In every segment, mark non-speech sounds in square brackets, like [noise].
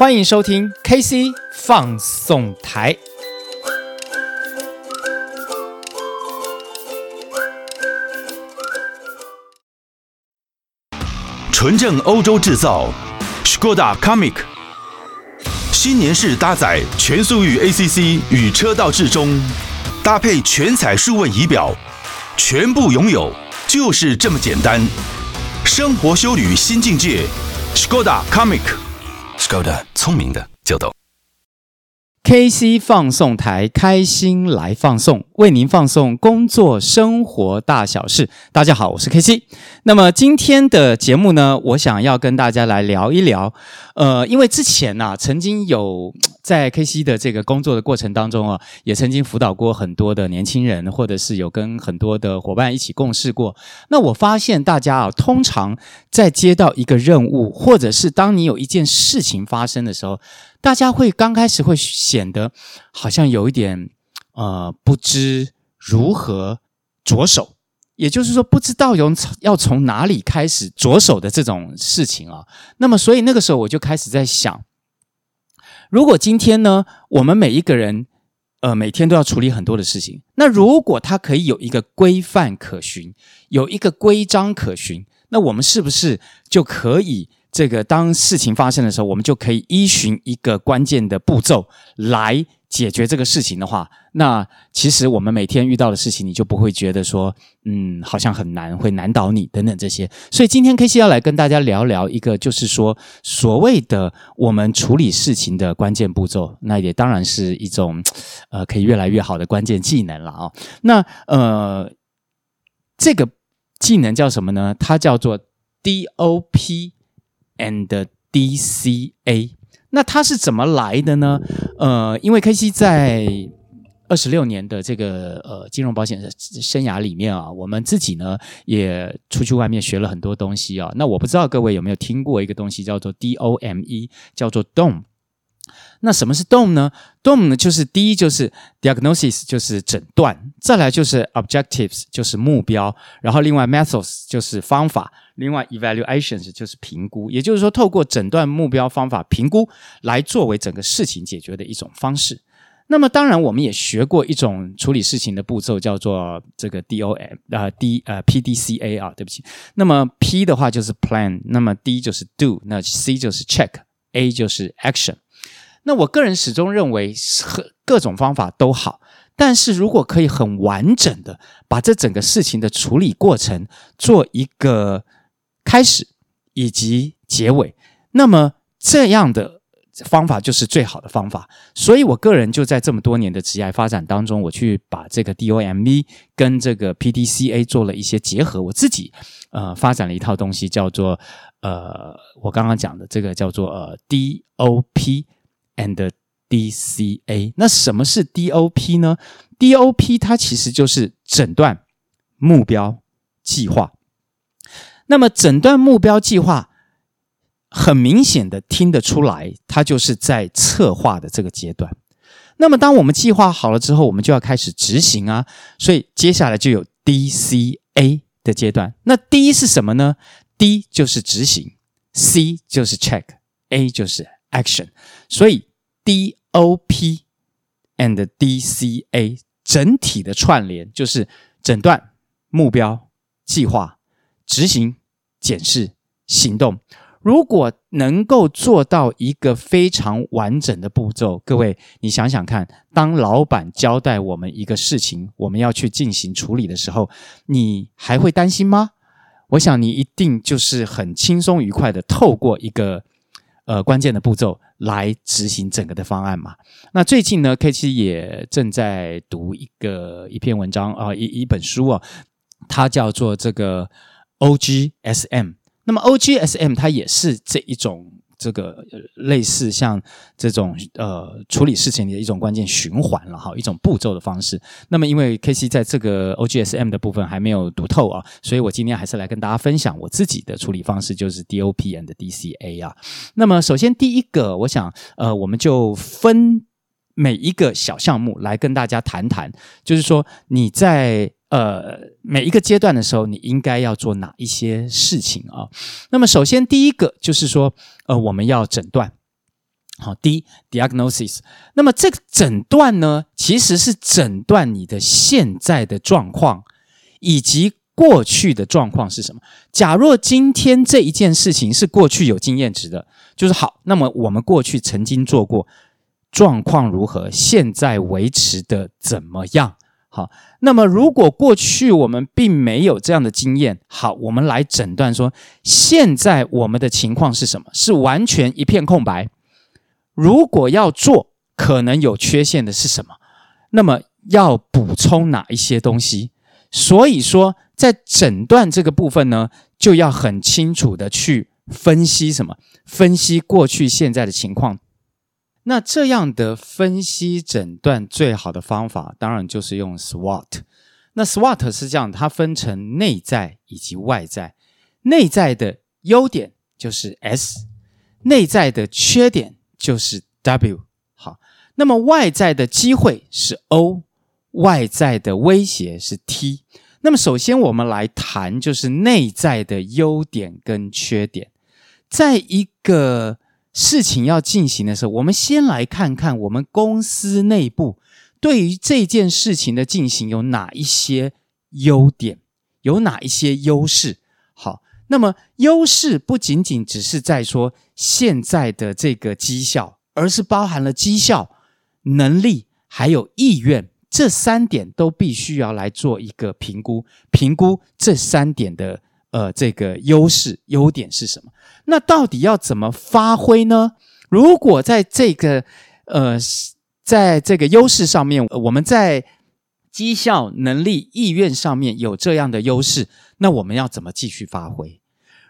欢迎收听 KC 放送台。纯正欧洲制造，Škoda Kamiq，新年式搭载全速域 ACC 与车道智中，搭配全彩数位仪表，全部拥有就是这么简单。生活修旅新境界，Škoda Komik 高的聪明的就懂。KC 放送台，开心来放送，为您放送工作生活大小事。大家好，我是 KC。那么今天的节目呢，我想要跟大家来聊一聊。呃，因为之前呢、曾经有 [tsk] 在 KC 的这个工作的过程当中啊，也曾经辅导过很多的年轻人，或者是有跟很多的伙伴一起共事过。那我发现大家啊，通常在接到一个任务，或者是当你有一件事情发生的时候，大家会刚开始会显得好像有一点呃不知如何着手，也就是说不知道由要从哪里开始着手的这种事情啊。那么所以那个时候我就开始在想，如果今天呢，我们每一个人呃每天都要处理很多的事情，那如果它可以有一个规范可循，有一个规章可循，那我们是不是就可以？这个当事情发生的时候，我们就可以依循一个关键的步骤来解决这个事情的话，那其实我们每天遇到的事情，你就不会觉得说，嗯，好像很难，会难倒你等等这些。所以今天 KC 要来跟大家聊聊一个，就是说所谓的我们处理事情的关键步骤，那也当然是一种呃可以越来越好的关键技能了啊、那呃，这个技能叫什么呢？它叫做 DOP。and DCA，那它是怎么来的呢？呃，因为 KC 在二十六年的这个呃金融保险生涯里面啊，我们自己呢也出去外面学了很多东西啊。那我不知道各位有没有听过一个东西叫做 DOME，叫做 DOME。那什么是 DOM 呢？DOM 呢，就是第一就是 diagnosis，就是诊断；再来就是 objectives，就是目标；然后另外 methods 就是方法；另外 evaluations 就是评估。也就是说，透过诊断、目标、方法、评估来作为整个事情解决的一种方式。那么，当然我们也学过一种处理事情的步骤，叫做这个 DOM 呃 D 呃 PDCA 啊，对不起。那么 P 的话就是 plan，那么 D 就是 do，那 C 就是 check，A 就是 action。那我个人始终认为，各种方法都好，但是如果可以很完整的把这整个事情的处理过程做一个开始以及结尾，那么这样的方法就是最好的方法。所以我个人就在这么多年的职业发展当中，我去把这个 DOMV 跟这个 PDCA 做了一些结合，我自己呃发展了一套东西，叫做呃我刚刚讲的这个叫做呃 DOP。And DCA，那什么是 DOP 呢？DOP 它其实就是诊断、目标、计划。那么诊断、目标、计划，很明显的听得出来，它就是在策划的这个阶段。那么当我们计划好了之后，我们就要开始执行啊。所以接下来就有 DCA 的阶段。那 D 是什么呢？D 就是执行，C 就是 check，A 就是 action。所以 DOP and DCA 整体的串联就是诊断、目标、计划、执行、检视、行动。如果能够做到一个非常完整的步骤，各位，你想想看，当老板交代我们一个事情，我们要去进行处理的时候，你还会担心吗？我想你一定就是很轻松愉快的透过一个。呃，关键的步骤来执行整个的方案嘛。那最近呢，K 七也正在读一个一篇文章啊，一一本书啊，它叫做这个 OGSM。那么 OGSM 它也是这一种。这个类似像这种呃处理事情的一种关键循环了哈，一种步骤的方式。那么因为 KC 在这个 OGSM 的部分还没有读透啊，所以我今天还是来跟大家分享我自己的处理方式，就是 DOP and DCA 啊。那么首先第一个，我想呃我们就分每一个小项目来跟大家谈谈，就是说你在。呃，每一个阶段的时候，你应该要做哪一些事情啊？那么，首先第一个就是说，呃，我们要诊断。好第一 diagnosis。那么这个诊断呢，其实是诊断你的现在的状况以及过去的状况是什么。假若今天这一件事情是过去有经验值的，就是好，那么我们过去曾经做过，状况如何？现在维持的怎么样？好，那么如果过去我们并没有这样的经验，好，我们来诊断说，现在我们的情况是什么？是完全一片空白。如果要做，可能有缺陷的是什么？那么要补充哪一些东西？所以说，在诊断这个部分呢，就要很清楚的去分析什么？分析过去、现在的情况。那这样的分析诊断最好的方法，当然就是用 SWOT。那 SWOT 是这样，它分成内在以及外在。内在的优点就是 S，内在的缺点就是 W。好，那么外在的机会是 O，外在的威胁是 T。那么首先我们来谈，就是内在的优点跟缺点，在一个。事情要进行的时候，我们先来看看我们公司内部对于这件事情的进行有哪一些优点，有哪一些优势。好，那么优势不仅仅只是在说现在的这个绩效，而是包含了绩效、能力还有意愿这三点都必须要来做一个评估，评估这三点的。呃，这个优势优点是什么？那到底要怎么发挥呢？如果在这个呃，在这个优势上面，我们在绩效、能力、意愿上面有这样的优势，那我们要怎么继续发挥？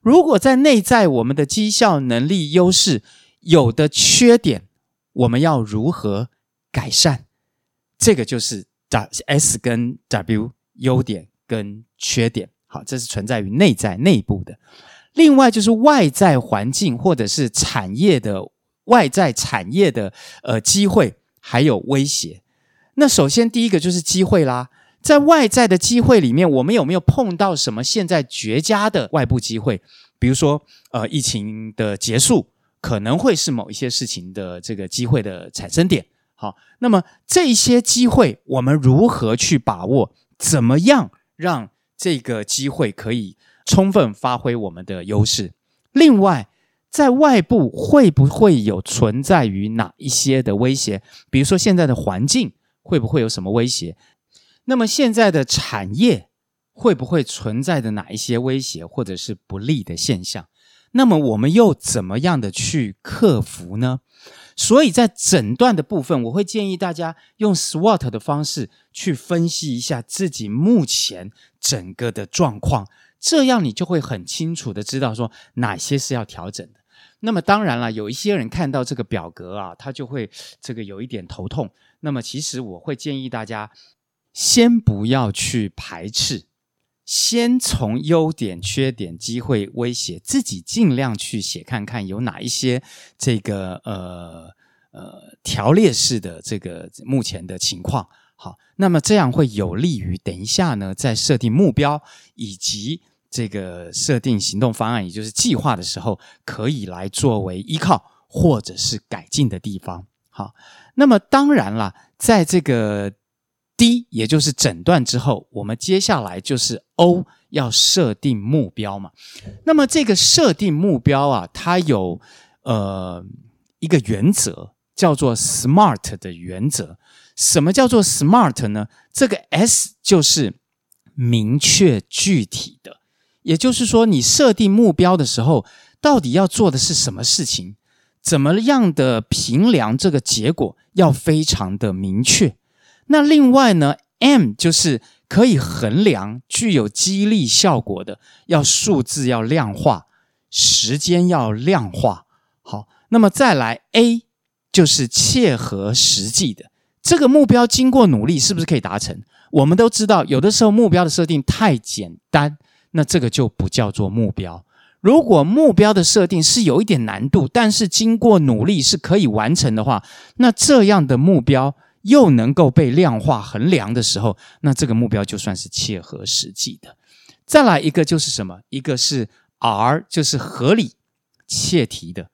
如果在内在我们的绩效、能力、优势有的缺点，我们要如何改善？这个就是 S 跟 W 优点跟缺点。好，这是存在于内在内部的。另外就是外在环境或者是产业的外在产业的呃机会还有威胁。那首先第一个就是机会啦，在外在的机会里面，我们有没有碰到什么现在绝佳的外部机会？比如说呃，疫情的结束可能会是某一些事情的这个机会的产生点。好，那么这些机会我们如何去把握？怎么样让？这个机会可以充分发挥我们的优势。另外，在外部会不会有存在于哪一些的威胁？比如说现在的环境会不会有什么威胁？那么现在的产业会不会存在的哪一些威胁或者是不利的现象？那么我们又怎么样的去克服呢？所以在诊断的部分，我会建议大家用 SWOT 的方式去分析一下自己目前整个的状况，这样你就会很清楚的知道说哪些是要调整的。那么当然了，有一些人看到这个表格啊，他就会这个有一点头痛。那么其实我会建议大家先不要去排斥。先从优点、缺点、机会、威胁，自己尽量去写看看有哪一些这个呃呃条列式的这个目前的情况。好，那么这样会有利于等一下呢，在设定目标以及这个设定行动方案，也就是计划的时候，可以来作为依靠或者是改进的地方。好，那么当然了，在这个。D 也就是诊断之后，我们接下来就是 O 要设定目标嘛。那么这个设定目标啊，它有呃一个原则叫做 SMART 的原则。什么叫做 SMART 呢？这个 S 就是明确具体的，也就是说，你设定目标的时候，到底要做的是什么事情？怎么样的评量这个结果，要非常的明确。那另外呢，M 就是可以衡量、具有激励效果的，要数字要量化，时间要量化。好，那么再来 A 就是切合实际的，这个目标经过努力是不是可以达成？我们都知道，有的时候目标的设定太简单，那这个就不叫做目标。如果目标的设定是有一点难度，但是经过努力是可以完成的话，那这样的目标。又能够被量化衡量的时候，那这个目标就算是切合实际的。再来一个就是什么？一个是 R，就是合理、切题的。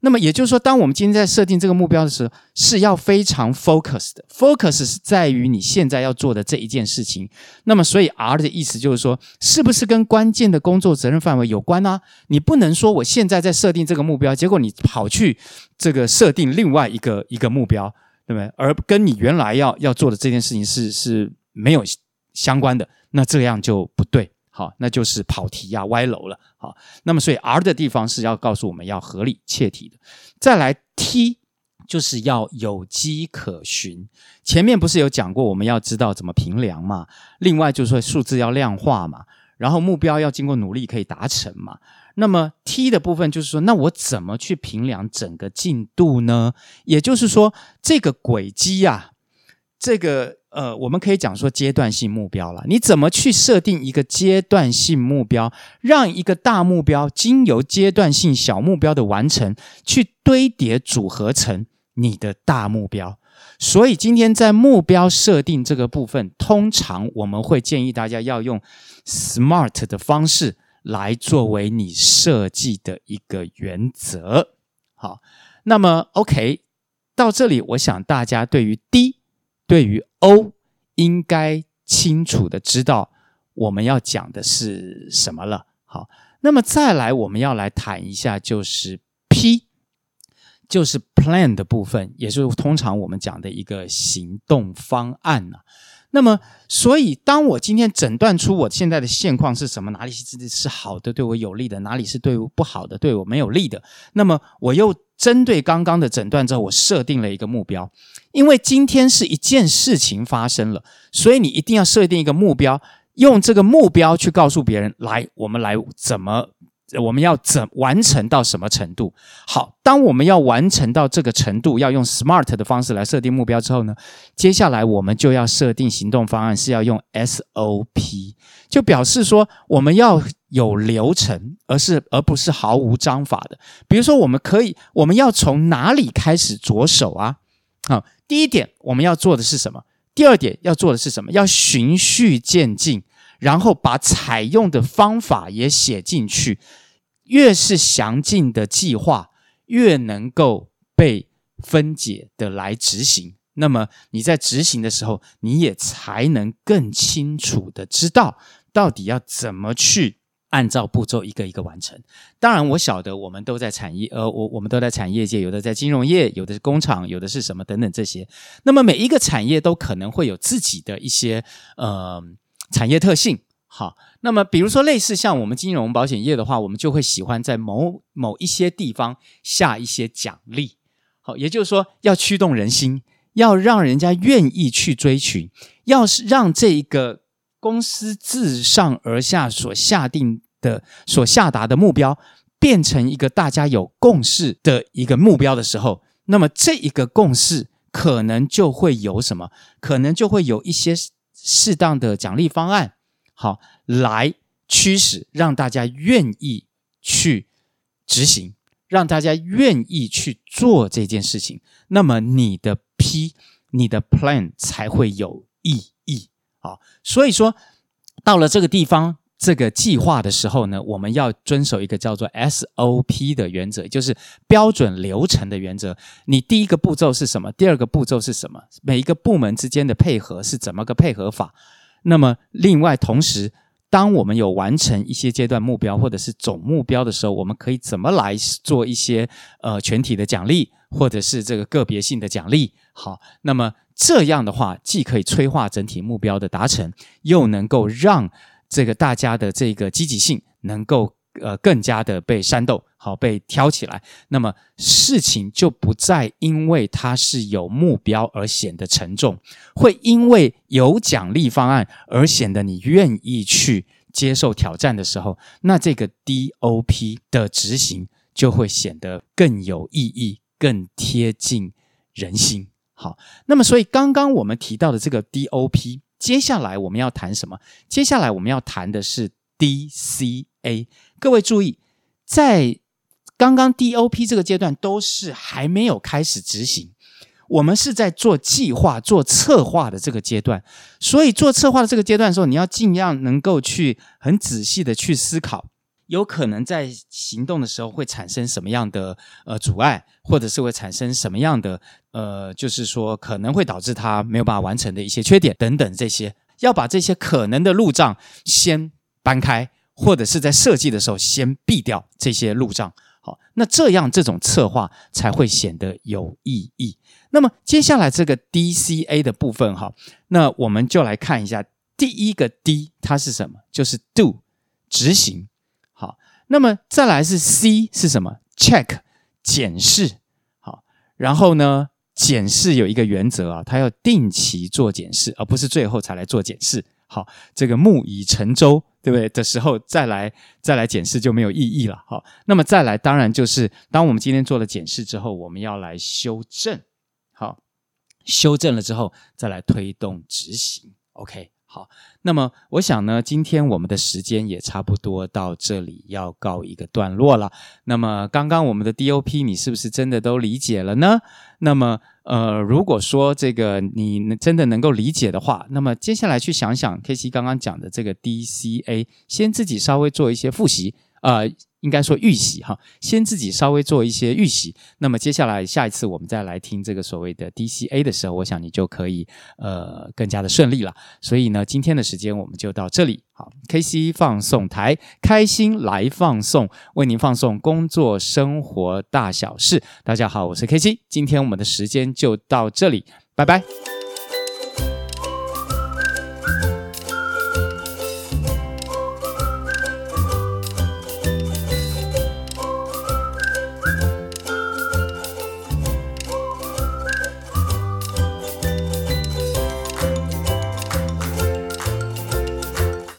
那么也就是说，当我们今天在设定这个目标的时候，是要非常 focus 的。focus 是在于你现在要做的这一件事情。那么，所以 R 的意思就是说，是不是跟关键的工作责任范围有关呢、你不能说我现在在设定这个目标，结果你跑去这个设定另外一个一个目标，对不对？而跟你原来要要做的这件事情是是没有相关的，那这样就不对。好，那就是跑题呀、歪楼了。好，那么所以 R 的地方是要告诉我们要合理切题的。再来 T 就是要有迹可循。前面不是有讲过我们要知道怎么评量嘛？另外就是说数字要量化嘛，然后目标要经过努力可以达成嘛。那么 T 的部分就是说，那我怎么去评量整个进度呢？也就是说，这个轨迹、啊，这个。呃，我们可以讲说阶段性目标了。你怎么去设定一个阶段性目标，让一个大目标经由阶段性小目标的完成，去堆叠组合成你的大目标？所以今天在目标设定这个部分，通常我们会建议大家要用 SMART 的方式来作为你设计的一个原则。好，那么 OK，到这里，我想大家对于 D。对于 O，应该清楚的知道我们要讲的是什么了。好，那么再来我们要来谈一下，就是 P，就是 Plan 的部分，也就是通常我们讲的一个行动方案呢。那么，所以当我今天诊断出我现在的现况是什么，哪里是是好的，对我有利的，哪里是对我不好的，对我没有利的，那么我又针对刚刚的诊断之后，我设定了一个目标。因为今天是一件事情发生了，所以你一定要设定一个目标，用这个目标去告诉别人，来，我们来怎么。我们要怎完成到什么程度？好，当我们要完成到这个程度，要用 SMART 的方式来设定目标之后呢，接下来我们就要设定行动方案，是要用 SOP，就表示说我们要有流程，而是而不是毫无章法的。比如说，我们可以，我们要从哪里开始着手啊？好，第一点我们要做的是什么？第二点要做的是什么？要循序渐进。然后把采用的方法也写进去，越是详尽的计划，越能够被分解的来执行。那么你在执行的时候，你也才能更清楚的知道到底要怎么去按照步骤一个一个完成。当然，我晓得我们都在产业，呃，我我们都在产业界，有的在金融业，有的是工厂，有的是什么等等这些。那么每一个产业都可能会有自己的一些，呃。产业特性好，那么比如说类似像我们金融保险业的话，我们就会喜欢在某某一些地方下一些奖励，好，也就是说要驱动人心，要让人家愿意去追寻，要是让这一个公司自上而下所下定的、所下达的目标变成一个大家有共识的一个目标的时候，那么这一个共识可能就会有什么？可能就会有一些。适当的奖励方案，好，来驱使让大家愿意去执行，让大家愿意去做这件事情，那么你的 P，你的 Plan 才会有意义。好，所以说到了这个地方，这个计划的时候呢，我们要遵守一个叫做 SOP 的原则，就是标准流程的原则。你第一个步骤是什么？第二个步骤是什么？每一个部门之间的配合是怎么个配合法？那么，另外同时，当我们有完成一些阶段目标或者是总目标的时候，我们可以怎么来做一些呃全体的奖励，或者是这个个别性的奖励？好，那么这样的话，既可以催化整体目标的达成，又能够让这个大家的这个积极性能够呃更加的被煽动，好，被挑起来，那么事情就不再因为它是有目标而显得沉重，会因为有奖励方案而显得你愿意去接受挑战的时候，那这个 DOP 的执行就会显得更有意义，更贴近人心。好，那么所以刚刚我们提到的这个 DOP。接下来我们要谈什么？接下来我们要谈的是 DCA。各位注意，在刚刚 DOP 这个阶段都是还没有开始执行，我们是在做计划、做策划的这个阶段。所以做策划的这个阶段的时候，你要尽量能够去很仔细的去思考，有可能在行动的时候会产生什么样的呃阻碍，或者是会产生什么样的呃，就是说可能会导致他没有办法完成的一些缺点等等这些，要把这些可能的路障先搬开，或者是在设计的时候先避掉这些路障。好，那这样这种策划才会显得有意义。那么接下来这个 DCA 的部分哈，那我们就来看一下第一个 D 它是什么？就是 Do 执行。那么再来是 C 是什么？Check 检视。好，然后呢，检视有一个原则啊，它要定期做检视，而不是最后才来做检视。好，这个木已成舟，对不对？的时候再来再来检视就没有意义了。好，那么再来，当然就是当我们今天做了检视之后，我们要来修正。好，修正了之后再来推动执行。OK。好，那么我想呢，今天我们的时间也差不多到这里要告一个段落了。那么刚刚我们的 DOP 你是不是真的都理解了呢？那么呃，如果说这个你真的能够理解的话，那么接下来去想想 KC 刚刚讲的这个 DCA，先自己稍微做一些复习啊。呃应该说预习哈，先自己稍微做一些预习。那么接下来下一次我们再来听这个所谓的 DCA 的时候，我想你就可以呃更加的顺利了。所以呢，今天的时间我们就到这里。好，KC 放送台，开心来放送，为您放送工作生活大小事。大家好，我是 KC，今天我们的时间就到这里，拜拜。